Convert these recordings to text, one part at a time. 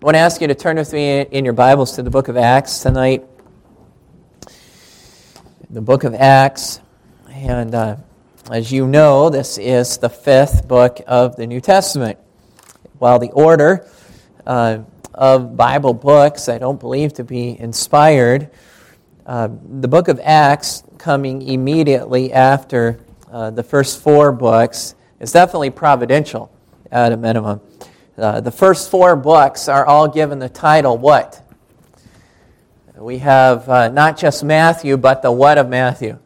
I want to ask you to turn with me in your Bibles to the book of Acts tonight. The book of Acts. And uh, as you know, this is the fifth book of the New Testament. While the order uh, of Bible books I don't believe to be inspired, uh, the book of Acts, coming immediately after uh, the first four books, is definitely providential at a minimum. Uh, the first four books are all given the title what? We have uh, not just Matthew, but the what of Matthew?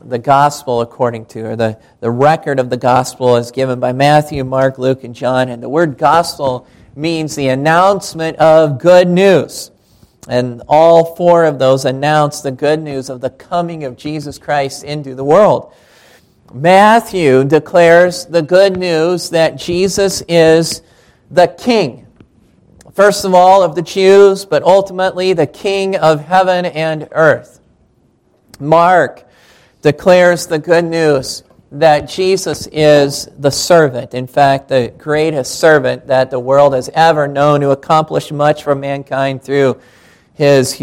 The gospel according to, or the, the record of the gospel is given by Matthew, Mark, Luke, and John. And the word gospel means the announcement of good news. And all four of those announce the good news of the coming of Jesus Christ into the world. Matthew declares the good news that Jesus is the king. First of all, of the Jews, but ultimately the king of heaven and earth. Mark declares the good news that Jesus is the servant. In fact, the greatest servant that the world has ever known who accomplished much for mankind through his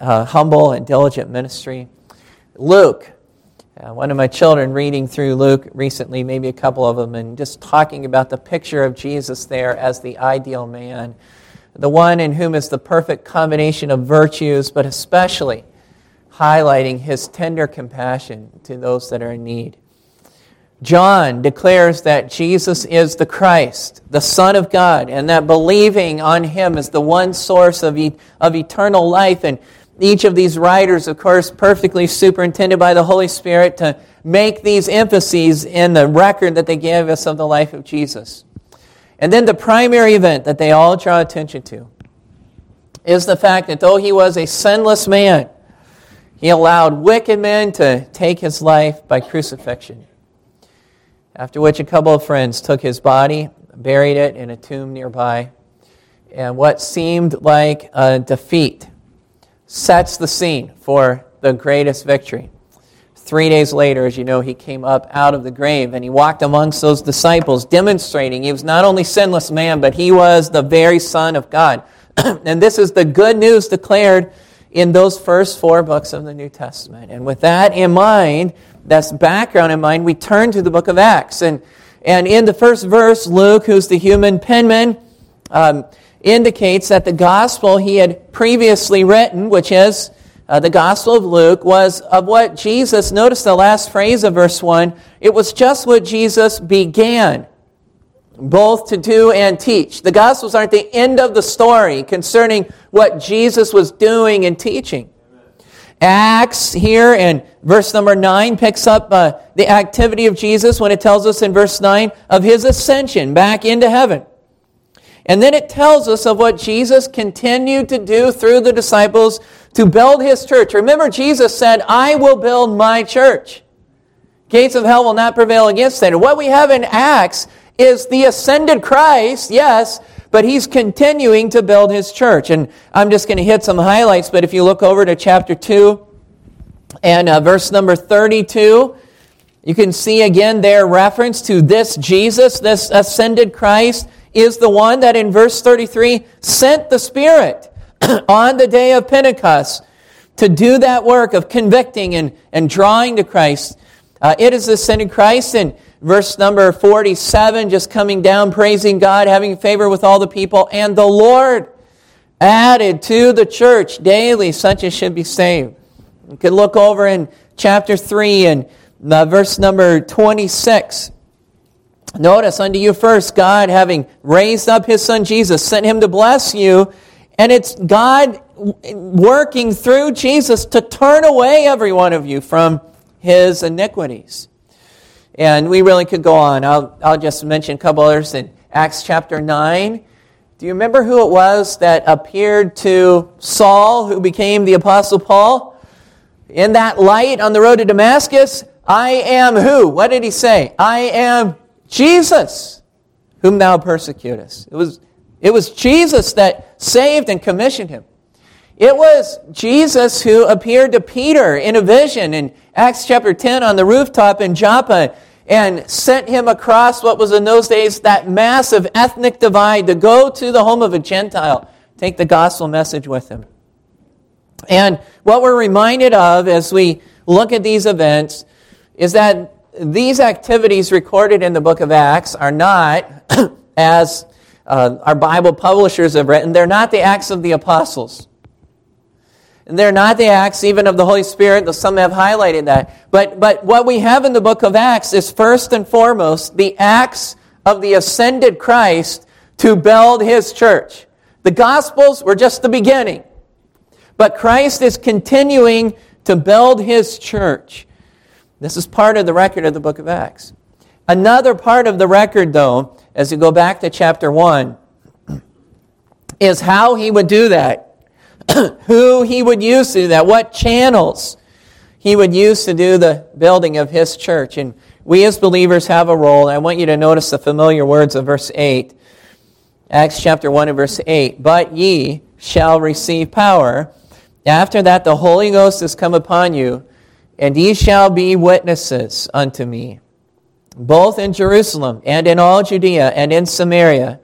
uh, humble and diligent ministry. Luke uh, one of my children reading through Luke recently, maybe a couple of them, and just talking about the picture of Jesus there as the ideal man, the one in whom is the perfect combination of virtues, but especially highlighting his tender compassion to those that are in need. John declares that Jesus is the Christ, the Son of God, and that believing on him is the one source of, e- of eternal life. And each of these writers, of course, perfectly superintended by the Holy Spirit to make these emphases in the record that they give us of the life of Jesus. And then the primary event that they all draw attention to is the fact that though he was a sinless man, he allowed wicked men to take his life by crucifixion. After which, a couple of friends took his body, buried it in a tomb nearby, and what seemed like a defeat sets the scene for the greatest victory. Three days later, as you know, he came up out of the grave and he walked amongst those disciples, demonstrating he was not only sinless man, but he was the very Son of God. and this is the good news declared in those first four books of the New Testament. And with that in mind, that's background in mind, we turn to the book of Acts. And, and in the first verse, Luke, who's the human penman, um, indicates that the gospel he had previously written, which is uh, the Gospel of Luke, was of what Jesus, notice the last phrase of verse 1, it was just what Jesus began both to do and teach. The Gospels aren't the end of the story concerning what Jesus was doing and teaching. Acts here in verse number 9 picks up uh, the activity of Jesus when it tells us in verse 9 of his ascension back into heaven. And then it tells us of what Jesus continued to do through the disciples to build his church. Remember, Jesus said, I will build my church. Gates of hell will not prevail against it. And what we have in Acts is the ascended Christ, yes, but he's continuing to build his church. And I'm just going to hit some highlights, but if you look over to chapter 2 and uh, verse number 32, you can see again their reference to this Jesus, this ascended Christ is the one that in verse 33 sent the Spirit on the day of Pentecost to do that work of convicting and, and drawing to Christ. Uh, it is the ascended Christ in verse number 47, just coming down, praising God, having favor with all the people, and the Lord added to the church daily such as should be saved. You can look over in chapter 3 and uh, verse number 26. Notice unto you first, God, having raised up his son Jesus, sent him to bless you. And it's God working through Jesus to turn away every one of you from his iniquities. And we really could go on. I'll, I'll just mention a couple others in Acts chapter 9. Do you remember who it was that appeared to Saul, who became the Apostle Paul? In that light on the road to Damascus, I am who? What did he say? I am Jesus, whom thou persecutest. It was, it was Jesus that saved and commissioned him. It was Jesus who appeared to Peter in a vision in Acts chapter 10 on the rooftop in Joppa and sent him across what was in those days that massive ethnic divide to go to the home of a Gentile take the gospel message with him. And what we're reminded of as we look at these events is that these activities recorded in the book of Acts are not, as uh, our Bible publishers have written, they're not the Acts of the Apostles. And they're not the acts even of the Holy Spirit, though some have highlighted that. But, but what we have in the book of Acts is first and foremost the acts of the ascended Christ to build his church. The Gospels were just the beginning. But Christ is continuing to build his church. This is part of the record of the book of Acts. Another part of the record, though, as you go back to chapter 1, is how he would do that. Who he would use to do that. What channels he would use to do the building of his church. And we as believers have a role. I want you to notice the familiar words of verse 8. Acts chapter 1 and verse 8. But ye shall receive power after that, the Holy Ghost has come upon you, and ye shall be witnesses unto me, both in Jerusalem and in all Judea and in Samaria,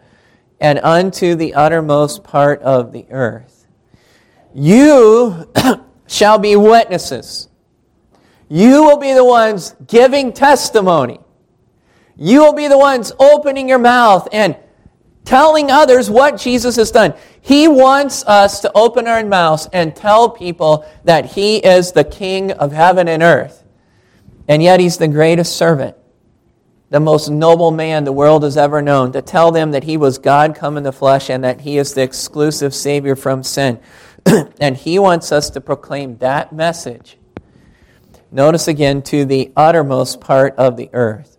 and unto the uttermost part of the earth. You shall be witnesses. You will be the ones giving testimony. You will be the ones opening your mouth and telling others what Jesus has done. He wants us to open our mouths and tell people that He is the King of heaven and earth. And yet He's the greatest servant, the most noble man the world has ever known, to tell them that He was God come in the flesh and that He is the exclusive Savior from sin. and He wants us to proclaim that message. Notice again, to the uttermost part of the earth.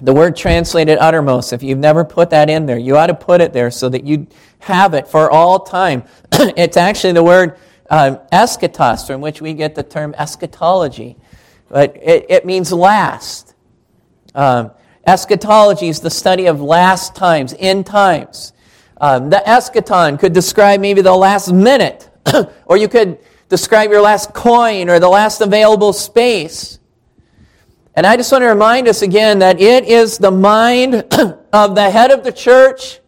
The word translated uttermost, if you've never put that in there, you ought to put it there so that you have it for all time. it's actually the word um, eschatos, from which we get the term eschatology. But it, it means last. Um, eschatology is the study of last times, end times. Um, the eschaton could describe maybe the last minute, or you could describe your last coin or the last available space. And I just want to remind us again that it is the mind of the head of the church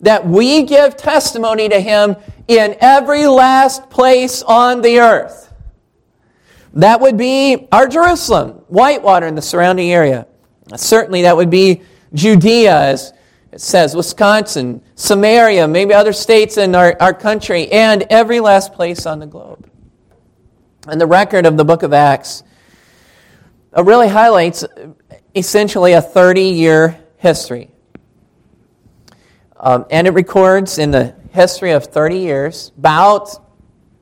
that we give testimony to him in every last place on the earth. That would be our Jerusalem, Whitewater, and the surrounding area. Certainly, that would be Judea, as it says, Wisconsin, Samaria, maybe other states in our, our country, and every last place on the globe. And the record of the book of Acts really highlights essentially a 30 year history. Um, and it records in the history of 30 years, about,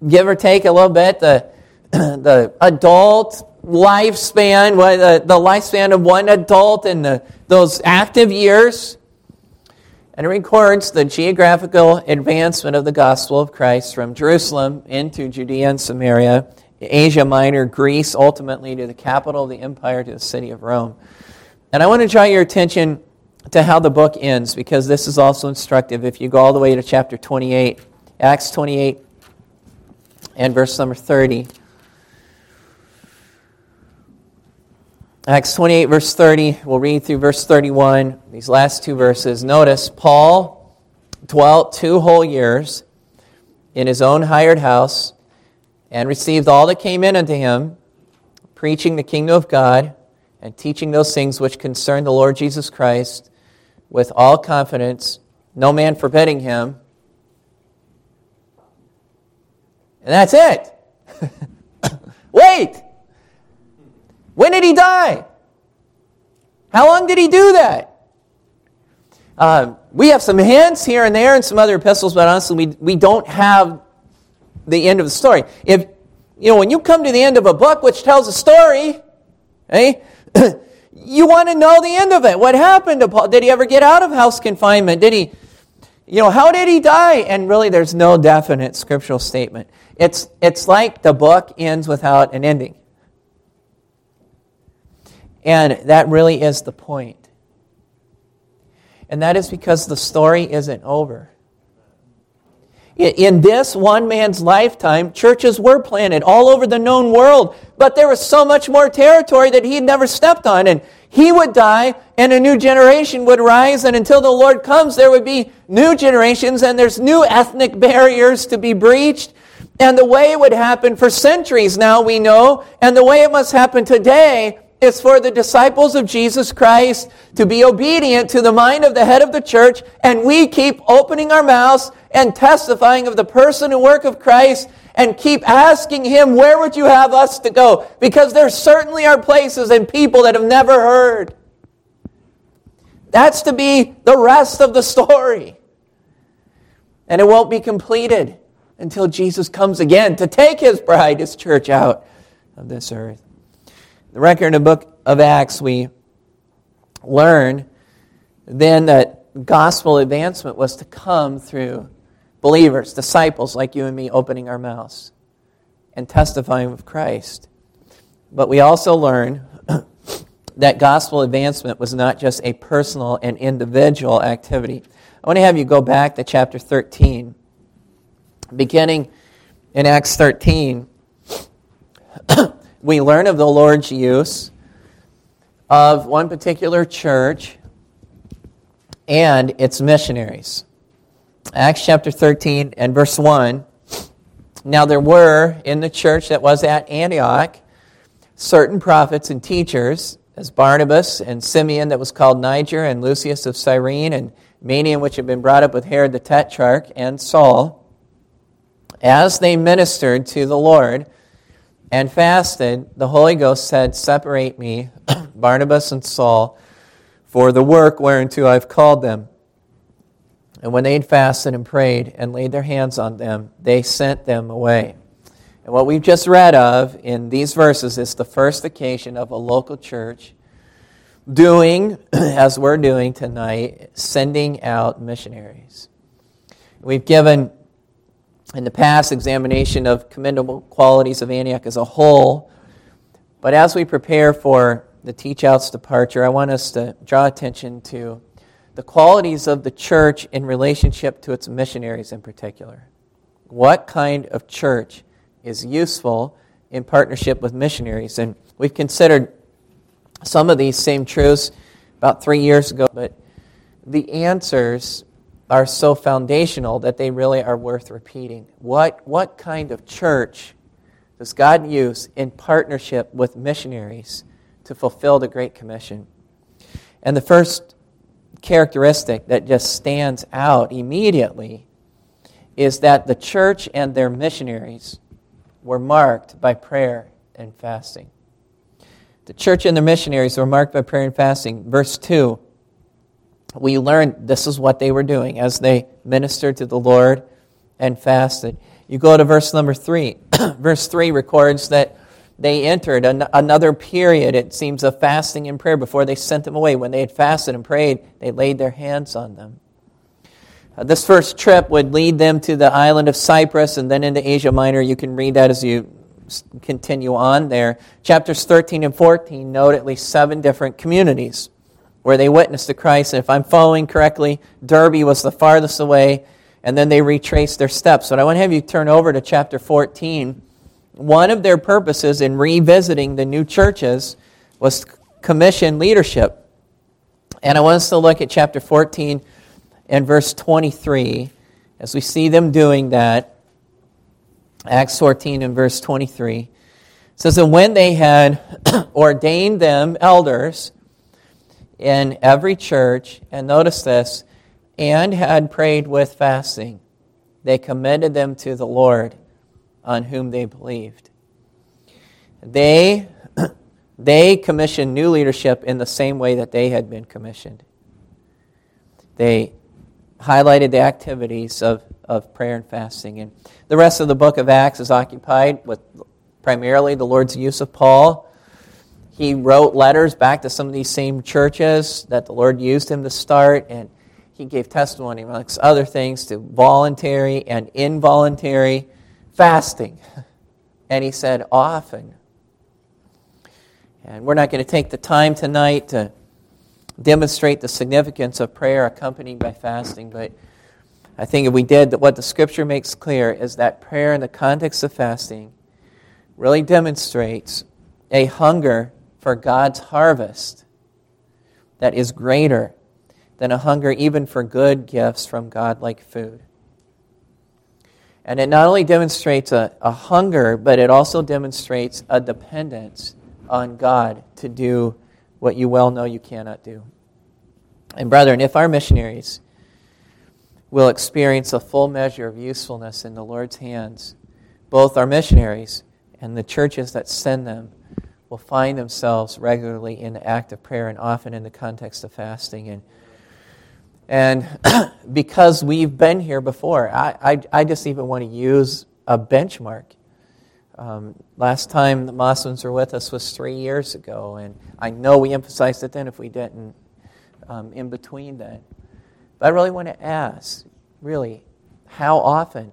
give or take a little bit, the, the adult lifespan, the, the lifespan of one adult in the, those active years. And it records the geographical advancement of the gospel of Christ from Jerusalem into Judea and Samaria Asia Minor, Greece, ultimately to the capital of the empire, to the city of Rome. And I want to draw your attention to how the book ends, because this is also instructive. If you go all the way to chapter 28, Acts 28 and verse number 30. Acts 28, verse 30, we'll read through verse 31, these last two verses. Notice, Paul dwelt two whole years in his own hired house and received all that came in unto him, preaching the kingdom of God and teaching those things which concern the Lord Jesus Christ with all confidence, no man forbidding him. And that's it. Wait! When did he die? How long did he do that? Um, we have some hints here and there in some other epistles, but honestly, we, we don't have the end of the story. If you know, when you come to the end of a book which tells a story, eh, you want to know the end of it. What happened to Paul? Did he ever get out of house confinement? Did he, you know, how did he die? And really, there's no definite scriptural statement. It's, it's like the book ends without an ending. And that really is the point. And that is because the story isn't over. In this one man's lifetime, churches were planted all over the known world, but there was so much more territory that he had never stepped on. And He would die and a new generation would rise, and until the Lord comes, there would be new generations, and there's new ethnic barriers to be breached. And the way it would happen for centuries now, we know, and the way it must happen today is for the disciples of Jesus Christ to be obedient to the mind of the head of the church, and we keep opening our mouths and testifying of the person and work of Christ and keep asking Him, Where would you have us to go? Because there certainly are places and people that have never heard. That's to be the rest of the story. And it won't be completed until Jesus comes again to take His bride, His church, out of this earth. The record in the book of Acts, we learn then that gospel advancement was to come through believers, disciples like you and me, opening our mouths and testifying of Christ. But we also learn that gospel advancement was not just a personal and individual activity. I want to have you go back to chapter 13. Beginning in Acts 13, we learn of the Lord's use of one particular church and its missionaries. Acts chapter 13 and verse 1. Now there were in the church that was at Antioch certain prophets and teachers, as Barnabas and Simeon that was called Niger, and Lucius of Cyrene, and Manaen, which had been brought up with Herod the Tetrarch, and Saul, as they ministered to the Lord and fasted, the Holy Ghost said, Separate me, Barnabas and Saul, for the work whereunto I've called them. And when they had fasted and prayed and laid their hands on them, they sent them away. And what we've just read of in these verses is the first occasion of a local church doing, as we're doing tonight, sending out missionaries. We've given in the past examination of commendable qualities of Antioch as a whole. But as we prepare for the Teach Out's departure, I want us to draw attention to the qualities of the church in relationship to its missionaries in particular. What kind of church is useful in partnership with missionaries? And we've considered some of these same truths about three years ago, but the answers are so foundational that they really are worth repeating. What, what kind of church does God use in partnership with missionaries to fulfill the Great Commission? And the first characteristic that just stands out immediately is that the church and their missionaries were marked by prayer and fasting. The church and their missionaries were marked by prayer and fasting. Verse 2, we learned this is what they were doing as they ministered to the Lord and fasted. You go to verse number 3. verse 3 records that they entered an- another period, it seems, of fasting and prayer before they sent them away. When they had fasted and prayed, they laid their hands on them. Uh, this first trip would lead them to the island of Cyprus and then into Asia Minor. You can read that as you continue on there. Chapters 13 and 14 note at least seven different communities where they witnessed to Christ. And if I'm following correctly, Derbe was the farthest away, and then they retraced their steps. But I want to have you turn over to chapter 14 one of their purposes in revisiting the new churches was commission leadership. And I want us to look at chapter 14 and verse 23 as we see them doing that. Acts 14 and verse 23 it says, And when they had ordained them elders in every church, and notice this, and had prayed with fasting, they commended them to the Lord on whom they believed. They, they commissioned new leadership in the same way that they had been commissioned. They highlighted the activities of, of prayer and fasting. And the rest of the book of Acts is occupied with primarily the Lord's use of Paul. He wrote letters back to some of these same churches that the Lord used him to start, and he gave testimony, amongst other things, to voluntary and involuntary fasting. And he said, often. And we're not going to take the time tonight to demonstrate the significance of prayer accompanied by fasting, but I think if we did, that what the scripture makes clear is that prayer in the context of fasting really demonstrates a hunger for God's harvest that is greater than a hunger even for good gifts from God like food. And it not only demonstrates a, a hunger, but it also demonstrates a dependence on God to do what you well know you cannot do. And, brethren, if our missionaries will experience a full measure of usefulness in the Lord's hands, both our missionaries and the churches that send them will find themselves regularly in the act of prayer and often in the context of fasting. And, and because we've been here before, I, I, I just even want to use a benchmark. Um, last time the Muslims were with us was three years ago, and I know we emphasized it then if we didn't um, in between then. But I really want to ask, really, how often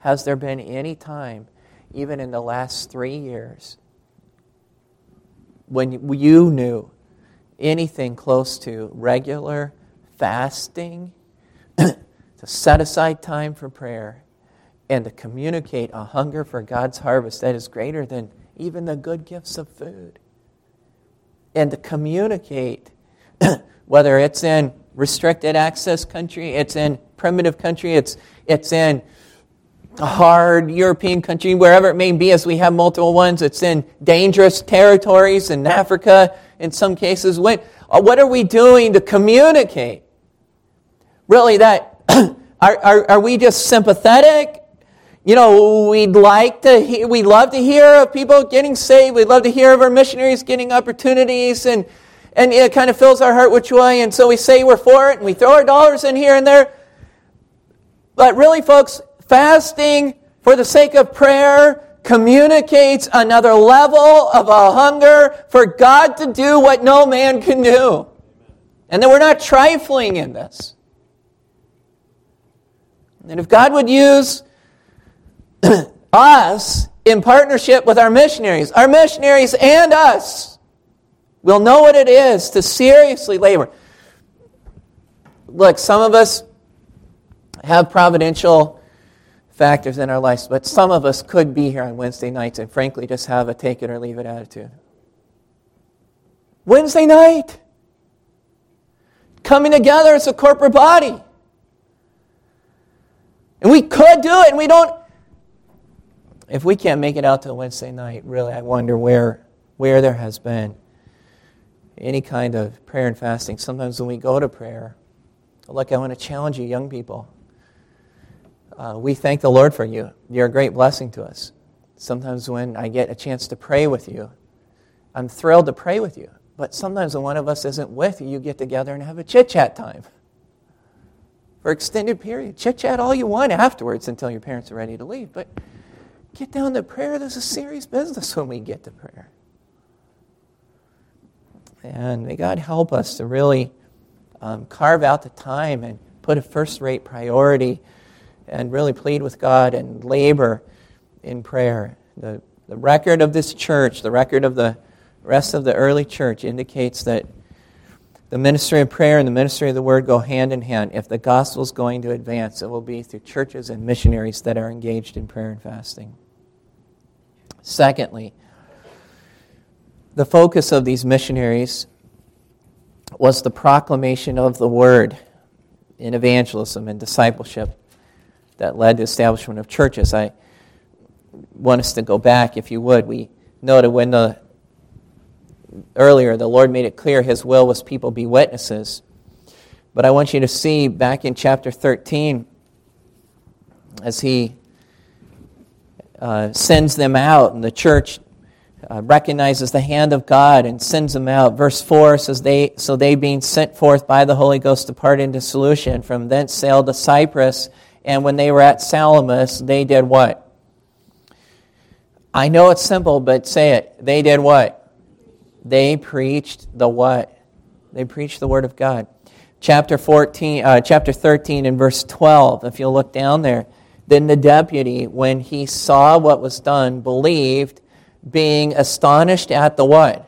has there been any time, even in the last three years, when you knew anything close to regular fasting, to set aside time for prayer, and to communicate a hunger for God's harvest that is greater than even the good gifts of food. And to communicate, whether it's in restricted access country, it's in primitive country, it's, it's in a hard European country, wherever it may be, as we have multiple ones. It's in dangerous territories in Africa in some cases. What, uh, what are we doing to communicate? Really, that are, are, are we just sympathetic? You know, we'd like to hear, we love to hear of people getting saved. We'd love to hear of our missionaries getting opportunities and, and it kind of fills our heart with joy. And so we say we're for it and we throw our dollars in here and there. But really, folks, Fasting for the sake of prayer communicates another level of a hunger for God to do what no man can do. And that we're not trifling in this. And if God would use us in partnership with our missionaries, our missionaries and us we'll know what it is to seriously labor. Look, some of us have providential factors in our lives, but some of us could be here on Wednesday nights and frankly just have a take it or leave it attitude. Wednesday night, coming together as a corporate body. And we could do it, and we don't. If we can't make it out till Wednesday night, really, I wonder where, where there has been any kind of prayer and fasting. Sometimes when we go to prayer, look, I want to challenge you, young people. Uh, we thank the Lord for you. You're a great blessing to us. Sometimes when I get a chance to pray with you, I'm thrilled to pray with you. But sometimes when one of us isn't with you, you get together and have a chit chat time for extended period. Chit chat all you want afterwards until your parents are ready to leave. But get down to prayer. This is serious business when we get to prayer. And may God help us to really um, carve out the time and put a first rate priority and really plead with God and labor in prayer. The, the record of this church, the record of the rest of the early church, indicates that the ministry of prayer and the ministry of the word go hand in hand. If the gospel is going to advance, it will be through churches and missionaries that are engaged in prayer and fasting. Secondly, the focus of these missionaries was the proclamation of the word in evangelism and discipleship that led to the establishment of churches. I want us to go back, if you would. We noted when the earlier the Lord made it clear His will was people be witnesses. But I want you to see back in chapter 13, as He uh, sends them out, and the church uh, recognizes the hand of God and sends them out. Verse 4 says, they, So they, being sent forth by the Holy Ghost, departed into Seleucia, from thence sailed to Cyprus and when they were at Salamis, they did what? I know it's simple, but say it. They did what? They preached the what? They preached the word of God. Chapter 14, uh, chapter 13 and verse 12, if you'll look down there. Then the deputy, when he saw what was done, believed, being astonished at the what?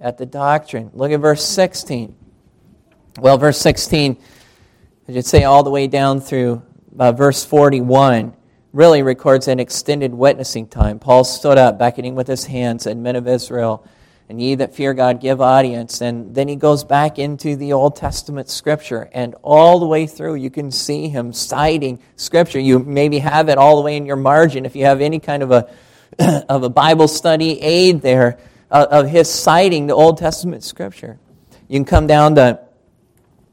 At the doctrine. Look at verse 16. Well, verse 16 I should say all the way down through uh, verse 41, really records an extended witnessing time. Paul stood up, beckoning with his hands, and men of Israel, and ye that fear God give audience. And then he goes back into the Old Testament scripture, and all the way through, you can see him citing scripture. You maybe have it all the way in your margin if you have any kind of a, of a Bible study aid there uh, of his citing the Old Testament scripture. You can come down to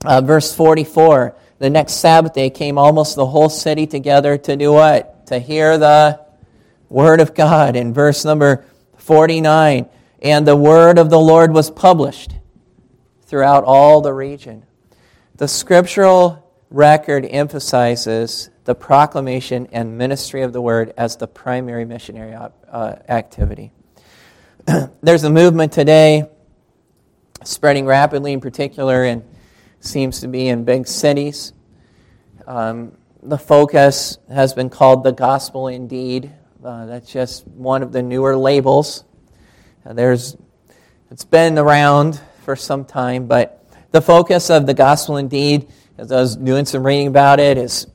uh, verse 44. The next Sabbath day came almost the whole city together to do what? To hear the word of God. In verse number 49, and the word of the Lord was published throughout all the region. The scriptural record emphasizes the proclamation and ministry of the word as the primary missionary uh, activity. There's a movement today spreading rapidly, in particular, and seems to be in big cities. Um, the focus has been called the gospel indeed. Uh, that's just one of the newer labels uh, there's, it's been around for some time, but the focus of the gospel indeed, as I was doing some reading about it, is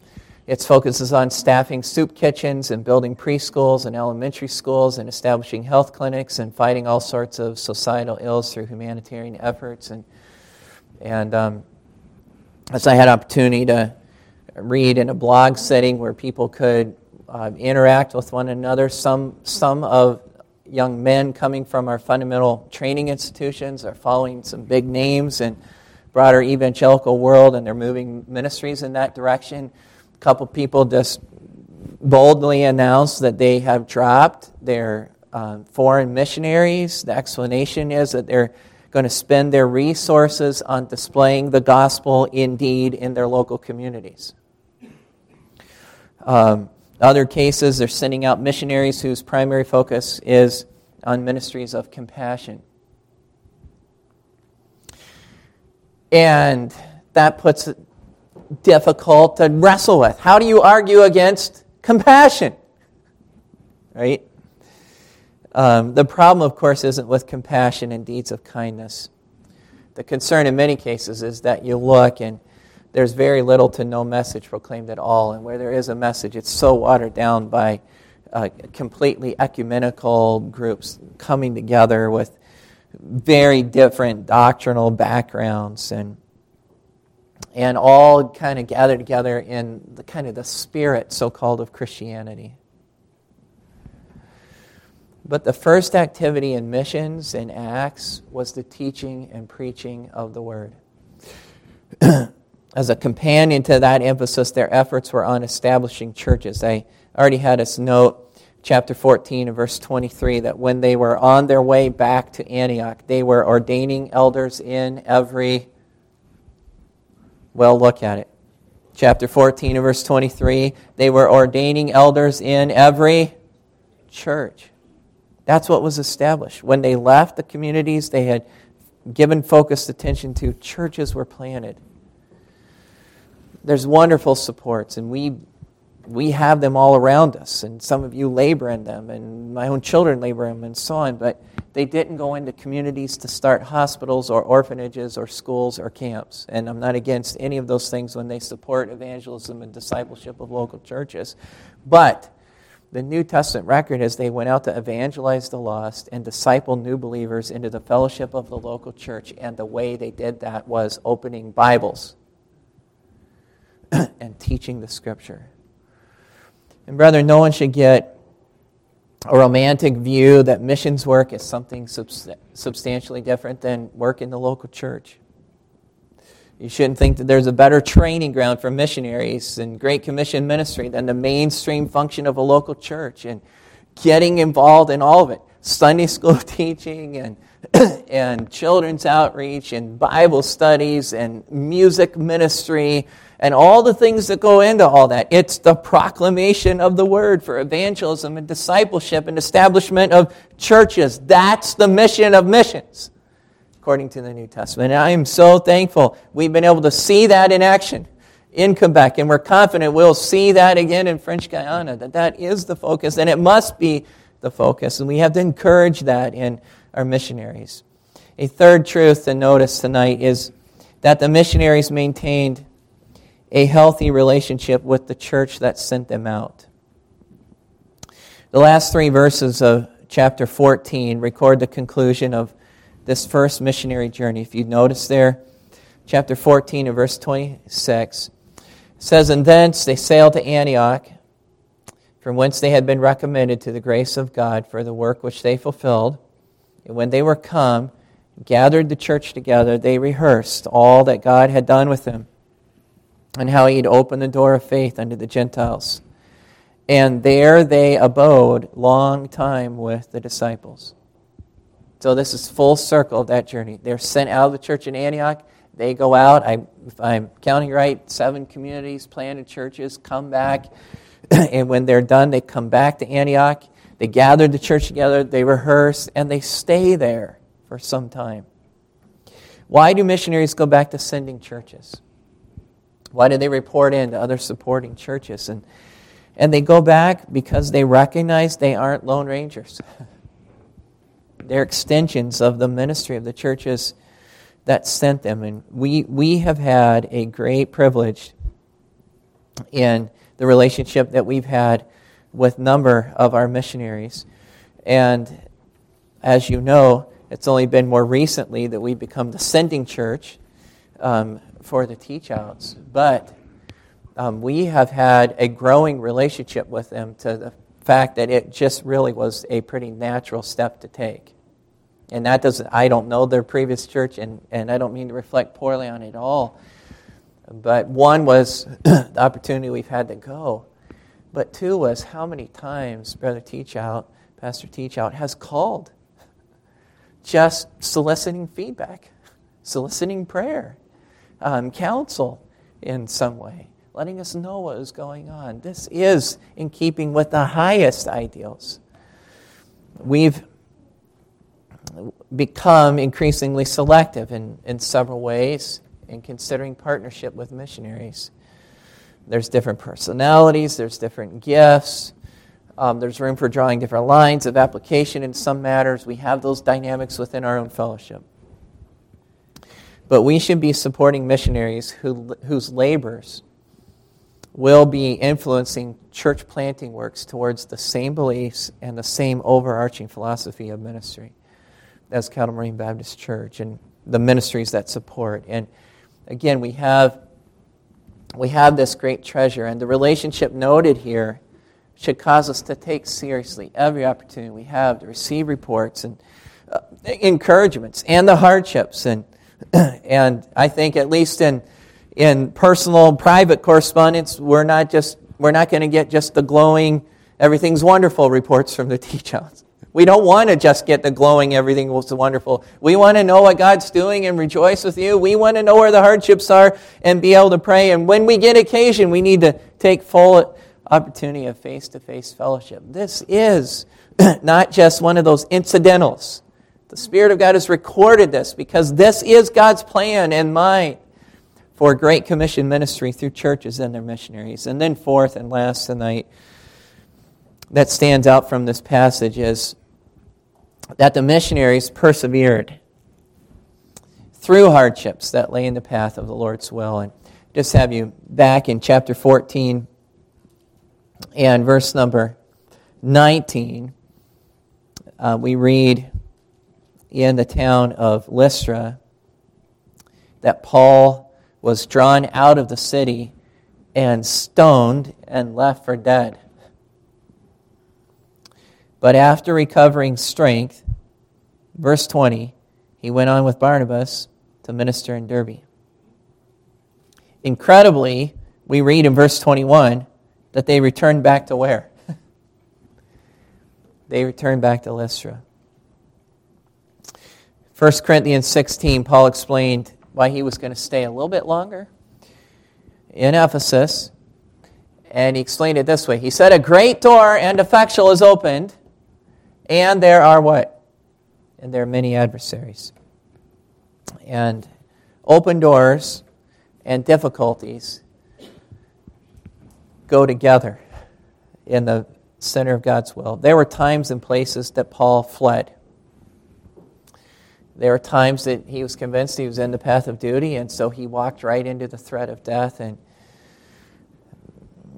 its focuses on staffing soup kitchens and building preschools and elementary schools and establishing health clinics and fighting all sorts of societal ills through humanitarian efforts. And, and um, as I had opportunity to read in a blog setting where people could uh, interact with one another, some, some of young men coming from our fundamental training institutions are following some big names in broader evangelical world and they're moving ministries in that direction. A couple people just boldly announced that they have dropped their um, foreign missionaries. The explanation is that they're going to spend their resources on displaying the gospel indeed in their local communities um, other cases, they're sending out missionaries whose primary focus is on ministries of compassion. And that puts it difficult to wrestle with. How do you argue against compassion? Right? Um, the problem, of course, isn't with compassion and deeds of kindness. The concern in many cases is that you look and there's very little to no message proclaimed at all. And where there is a message, it's so watered down by uh, completely ecumenical groups coming together with very different doctrinal backgrounds and and all kind of gathered together in the kind of the spirit so-called of Christianity. But the first activity in missions and Acts was the teaching and preaching of the word. as a companion to that emphasis, their efforts were on establishing churches. I already had us note chapter 14 and verse 23 that when they were on their way back to Antioch, they were ordaining elders in every. Well, look at it. Chapter 14 and verse 23 they were ordaining elders in every church. That's what was established. When they left the communities they had given focused attention to, churches were planted there's wonderful supports, and we we have them all around us, and some of you labor in them, and my own children labor in them, and so on. But they didn't go into communities to start hospitals or orphanages or schools or camps. And I'm not against any of those things when they support evangelism and discipleship of local churches. But the New Testament record is they went out to evangelize the lost and disciple new believers into the fellowship of the local church. And the way they did that was opening Bibles and teaching the Scripture. And, brother, no one should get a romantic view that missions work is something substantially different than work in the local church. You shouldn't think that there's a better training ground for missionaries and Great Commission ministry than the mainstream function of a local church and getting involved in all of it Sunday school teaching and, and children's outreach and Bible studies and music ministry and all the things that go into all that. It's the proclamation of the word for evangelism and discipleship and establishment of churches. That's the mission of missions, according to the New Testament. And I am so thankful we've been able to see that in action in Quebec, and we're confident we'll see that again in French Guiana, that that is the focus, and it must be the focus, and we have to encourage that in our missionaries. A third truth to notice tonight is that the missionaries maintained a healthy relationship with the church that sent them out. The last three verses of chapter 14 record the conclusion of this first missionary journey. If you notice there, chapter 14 and verse 26 says, And thence they sailed to Antioch, from whence they had been recommended to the grace of God for the work which they fulfilled. And when they were come, gathered the church together, they rehearsed all that God had done with them, and how he had opened the door of faith unto the Gentiles. And there they abode long time with the disciples. So this is full circle of that journey. They're sent out of the church in Antioch. They go out. I, if I'm counting right, seven communities, planted churches, come back. and when they're done, they come back to Antioch. They gather the church together, they rehearse, and they stay there for some time. Why do missionaries go back to sending churches? Why do they report in to other supporting churches? And, and they go back because they recognize they aren't Lone Rangers. They're extensions of the ministry of the churches that sent them. And we, we have had a great privilege in the relationship that we've had with number of our missionaries. And as you know, it's only been more recently that we've become the sending church um, for the teach outs. But um, we have had a growing relationship with them to the fact that it just really was a pretty natural step to take. And that doesn't, I don't know their previous church, and, and I don't mean to reflect poorly on it at all. But one was the opportunity we've had to go. But two was how many times Brother Teach Out, Pastor Teach Out, has called just soliciting feedback, soliciting prayer, um, counsel in some way, letting us know what is going on. This is in keeping with the highest ideals. We've become increasingly selective in, in several ways in considering partnership with missionaries. There's different personalities, there's different gifts, um, there's room for drawing different lines of application in some matters. We have those dynamics within our own fellowship. But we should be supporting missionaries who, whose labors will be influencing church planting works towards the same beliefs and the same overarching philosophy of ministry as Cattle Marine Baptist Church and the ministries that support. And again, we have, we have this great treasure, and the relationship noted here should cause us to take seriously every opportunity we have to receive reports and uh, encouragements and the hardships. And, and I think, at least in, in personal, private correspondence, we're not just we're not going to get just the glowing, everything's wonderful reports from the teach outs. We don't want to just get the glowing, everything was wonderful. We want to know what God's doing and rejoice with you. We want to know where the hardships are and be able to pray. And when we get occasion, we need to take full opportunity of face to face fellowship. This is not just one of those incidentals. The Spirit of God has recorded this because this is God's plan and mind for Great Commission ministry through churches and their missionaries. And then, fourth and last tonight, that stands out from this passage is that the missionaries persevered through hardships that lay in the path of the Lord's will. And just have you back in chapter 14 and verse number 19, uh, we read in the town of Lystra that Paul was drawn out of the city and stoned and left for dead. But after recovering strength, verse 20, he went on with Barnabas to minister in Derbe. Incredibly, we read in verse 21 that they returned back to where? they returned back to Lystra. 1 Corinthians 16, Paul explained why he was going to stay a little bit longer in Ephesus. And he explained it this way He said, A great door and effectual is opened, and there are what? And there are many adversaries. And open doors and difficulties go together in the center of God's will. There were times and places that Paul fled. There were times that he was convinced he was in the path of duty, and so he walked right into the threat of death. And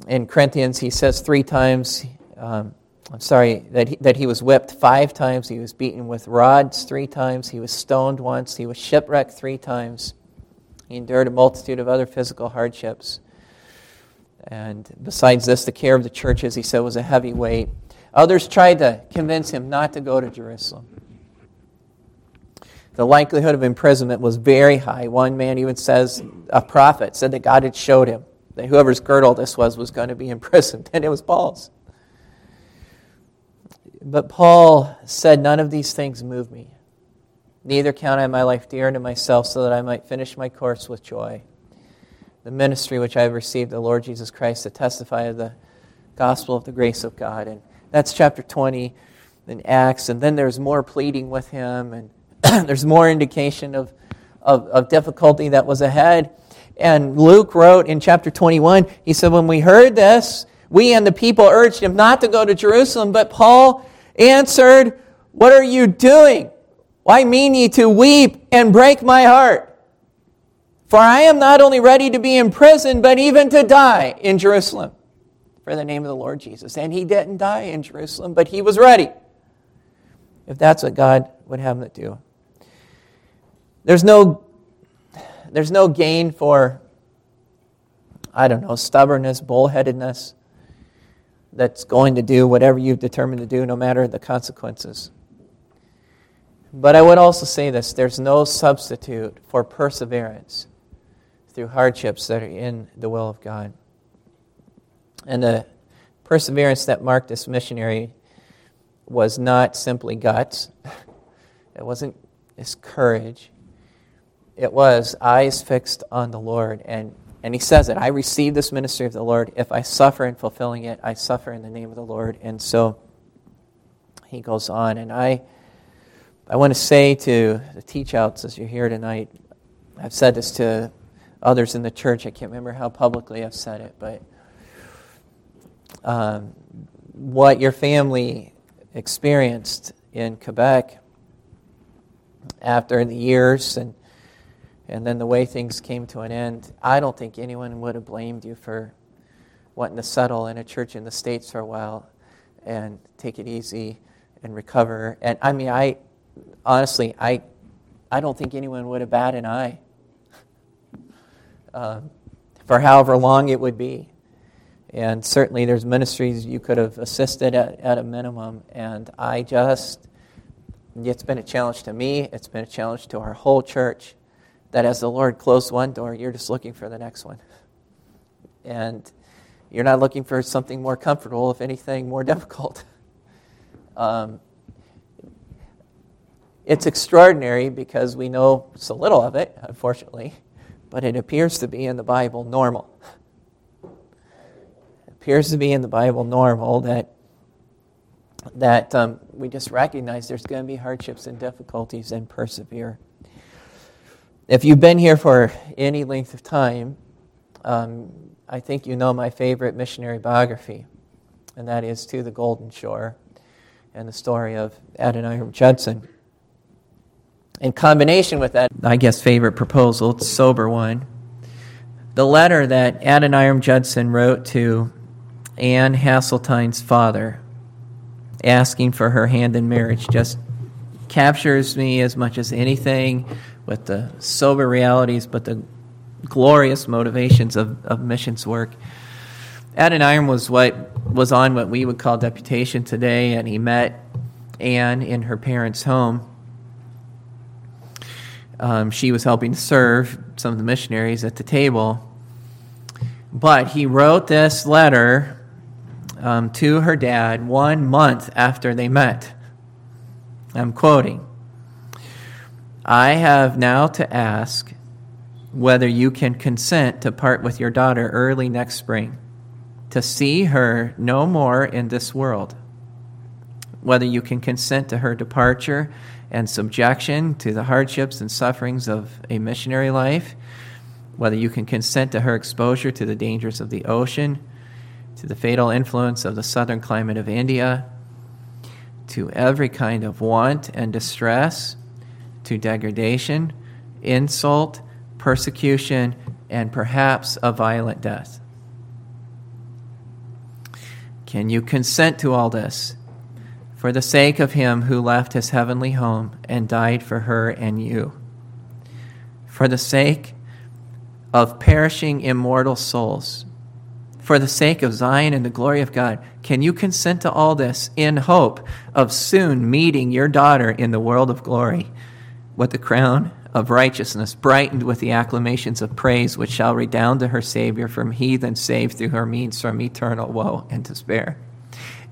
in Corinthians, he says three times um, I'm sorry, that he, that he was whipped five times, he was beaten with rods three times, he was stoned once, he was shipwrecked three times. He endured a multitude of other physical hardships. And besides this, the care of the churches, he said, was a heavy weight. Others tried to convince him not to go to Jerusalem. The likelihood of imprisonment was very high. One man even says, a prophet said that God had showed him that whoever's girdle this was was going to be imprisoned, and it was Paul's. But Paul said, None of these things move me. Neither count I my life dear unto myself, so that I might finish my course with joy. The ministry which I have received, the Lord Jesus Christ, to testify of the gospel of the grace of God. And that's chapter 20 in Acts. And then there's more pleading with him, and there's more indication of, of, of difficulty that was ahead. And Luke wrote in chapter 21, he said, When we heard this, we and the people urged him not to go to Jerusalem, but Paul answered, What are you doing? Why mean ye to weep and break my heart? For I am not only ready to be imprisoned, but even to die in Jerusalem for the name of the Lord Jesus. And he didn't die in Jerusalem, but he was ready. If that's what God would have him to do. There's no, there's no gain for, I don't know, stubbornness, bullheadedness that's going to do whatever you've determined to do, no matter the consequences. But I would also say this there's no substitute for perseverance through hardships that are in the will of God. And the perseverance that marked this missionary was not simply guts, it wasn't his courage. It was eyes fixed on the Lord. And, and he says it I receive this ministry of the Lord. If I suffer in fulfilling it, I suffer in the name of the Lord. And so he goes on. And I, I want to say to the teach outs as you're here tonight, I've said this to others in the church. I can't remember how publicly I've said it, but um, what your family experienced in Quebec after the years and and then the way things came to an end, I don't think anyone would have blamed you for wanting to settle in a church in the States for a while and take it easy and recover. And I mean, I honestly, I, I don't think anyone would have bat an eye uh, for however long it would be. And certainly there's ministries you could have assisted at, at a minimum. And I just, it's been a challenge to me, it's been a challenge to our whole church that as the Lord closed one door, you're just looking for the next one. And you're not looking for something more comfortable, if anything, more difficult. Um, it's extraordinary because we know so little of it, unfortunately, but it appears to be in the Bible normal appears to be in the Bible normal that that um, we just recognize there's going to be hardships and difficulties and persevere. If you've been here for any length of time, um, I think you know my favorite missionary biography, and that is To the Golden Shore and the story of Adoniram Judson. In combination with that, I guess, favorite proposal, it's a sober one, the letter that Adoniram Judson wrote to Anne Hasseltine's father asking for her hand in marriage just captures me as much as anything with the sober realities, but the glorious motivations of, of missions work. Adoniram was what was on what we would call deputation today, and he met Anne in her parents' home. Um, she was helping serve some of the missionaries at the table. But he wrote this letter um, to her dad one month after they met. I'm quoting I have now to ask whether you can consent to part with your daughter early next spring, to see her no more in this world, whether you can consent to her departure and subjection to the hardships and sufferings of a missionary life, whether you can consent to her exposure to the dangers of the ocean to the fatal influence of the southern climate of India, to every kind of want and distress, to degradation, insult, persecution, and perhaps a violent death. Can you consent to all this for the sake of him who left his heavenly home and died for her and you, for the sake of perishing immortal souls, for the sake of Zion and the glory of God. Can you consent to all this in hope of soon meeting your daughter in the world of glory with the crown of righteousness, brightened with the acclamations of praise which shall redound to her Savior from heathen saved through her means from eternal woe and despair?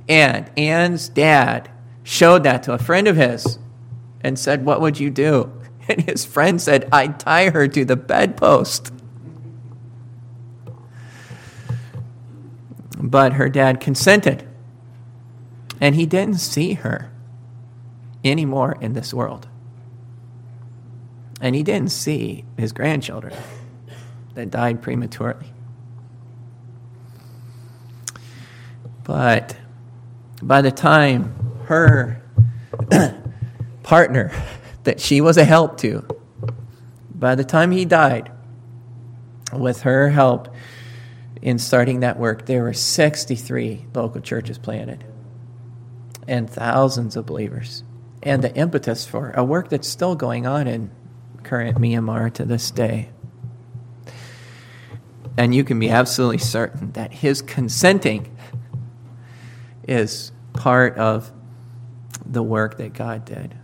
And Anne's dad showed that to a friend of his and said, What would you do? And his friend said, I'd tie her to the bedpost. But her dad consented. And he didn't see her anymore in this world. And he didn't see his grandchildren that died prematurely. But by the time her partner that she was a help to, by the time he died, with her help in starting that work, there were 63 local churches planted and thousands of believers. And the impetus for a work that's still going on in current Myanmar to this day. And you can be absolutely certain that his consenting is part of the work that God did.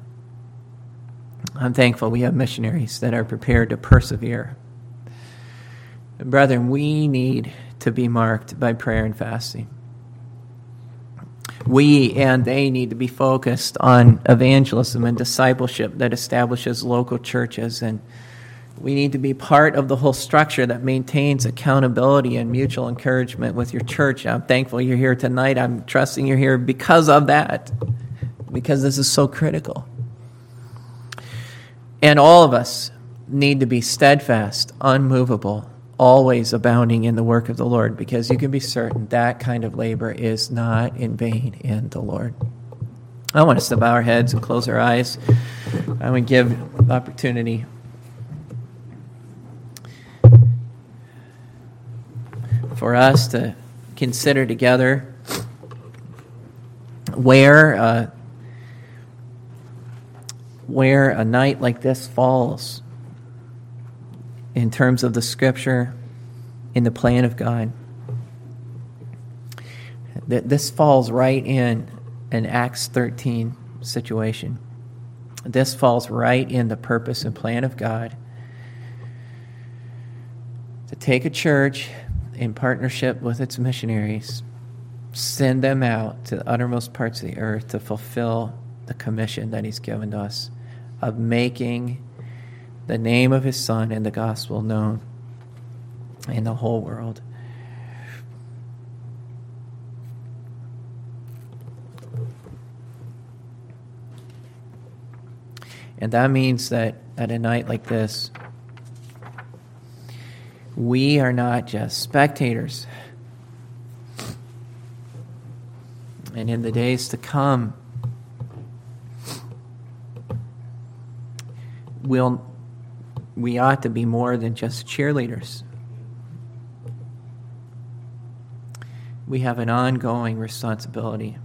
I'm thankful we have missionaries that are prepared to persevere. brethren, we need to be marked by prayer and fasting. We and they need to be focused on evangelism and discipleship that establishes local churches and we need to be part of the whole structure that maintains accountability and mutual encouragement with your church. I'm thankful you're here tonight. I'm trusting you're here because of that, because this is so critical. And all of us need to be steadfast, unmovable, always abounding in the work of the Lord, because you can be certain that kind of labor is not in vain in the Lord. I want us to bow our heads and close our eyes. I would give opportunity for us to consider together where uh, where a night like this falls in terms of the scripture in the plan of God. That this falls right in an Acts 13 situation. This falls right in the purpose and plan of God to take a church in partnership with its missionaries, send them out to the uttermost parts of the earth to fulfill the commission that He's given to us of making the name of His Son and the gospel known in the whole world. And that means that at a night like this, we are not just spectators. And in the days to come, we'll, we ought to be more than just cheerleaders. We have an ongoing responsibility.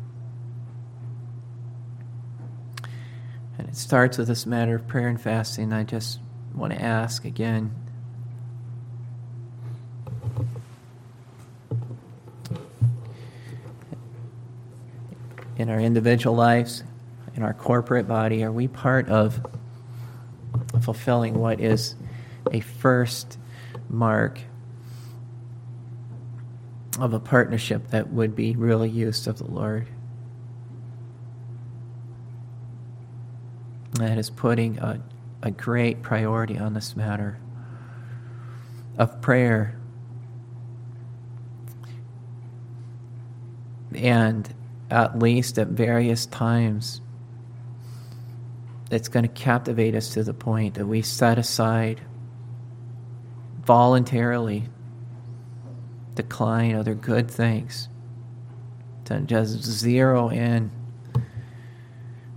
And it starts with this matter of prayer and fasting. I just want to ask again in our individual lives, in our corporate body? Are we part of fulfilling what is a first mark of a partnership that would be really used of the Lord? That is putting a, a great priority on this matter of prayer and at least at various times, it's going to captivate us to the point that we set aside voluntarily decline other good things to just zero in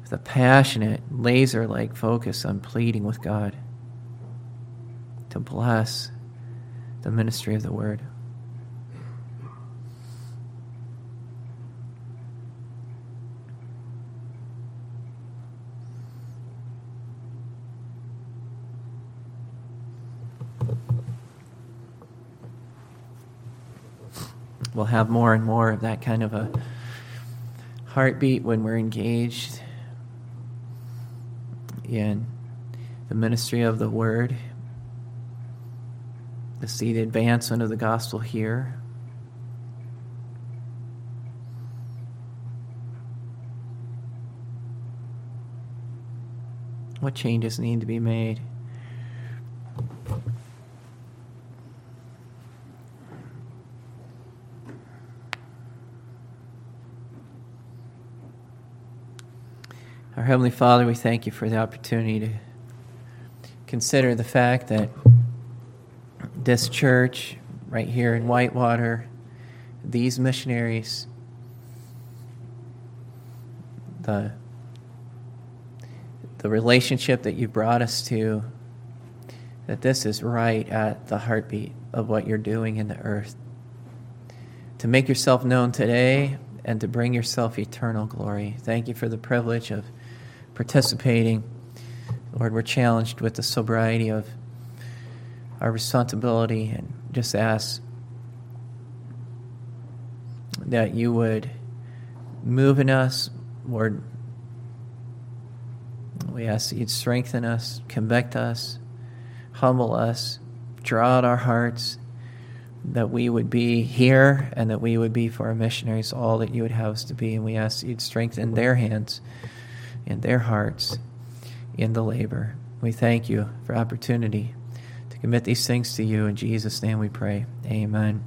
with a passionate, laser like focus on pleading with God to bless the ministry of the word. We'll have more and more of that kind of a heartbeat when we're engaged in the ministry of the Word, to see the advancement of the gospel here. What changes need to be made? Our Heavenly Father, we thank you for the opportunity to consider the fact that this church right here in Whitewater, these missionaries, the, the relationship that you brought us to, that this is right at the heartbeat of what you're doing in the earth. To make yourself known today and to bring yourself eternal glory. Thank you for the privilege of participating. Lord, we're challenged with the sobriety of our responsibility and just ask that you would move in us, Lord. We ask that you'd strengthen us, convict us, humble us, draw out our hearts, that we would be here and that we would be for our missionaries all that you would have us to be. And we ask that you'd strengthen their hands and their hearts in the labor. We thank you for opportunity to commit these things to you. In Jesus' name we pray. Amen.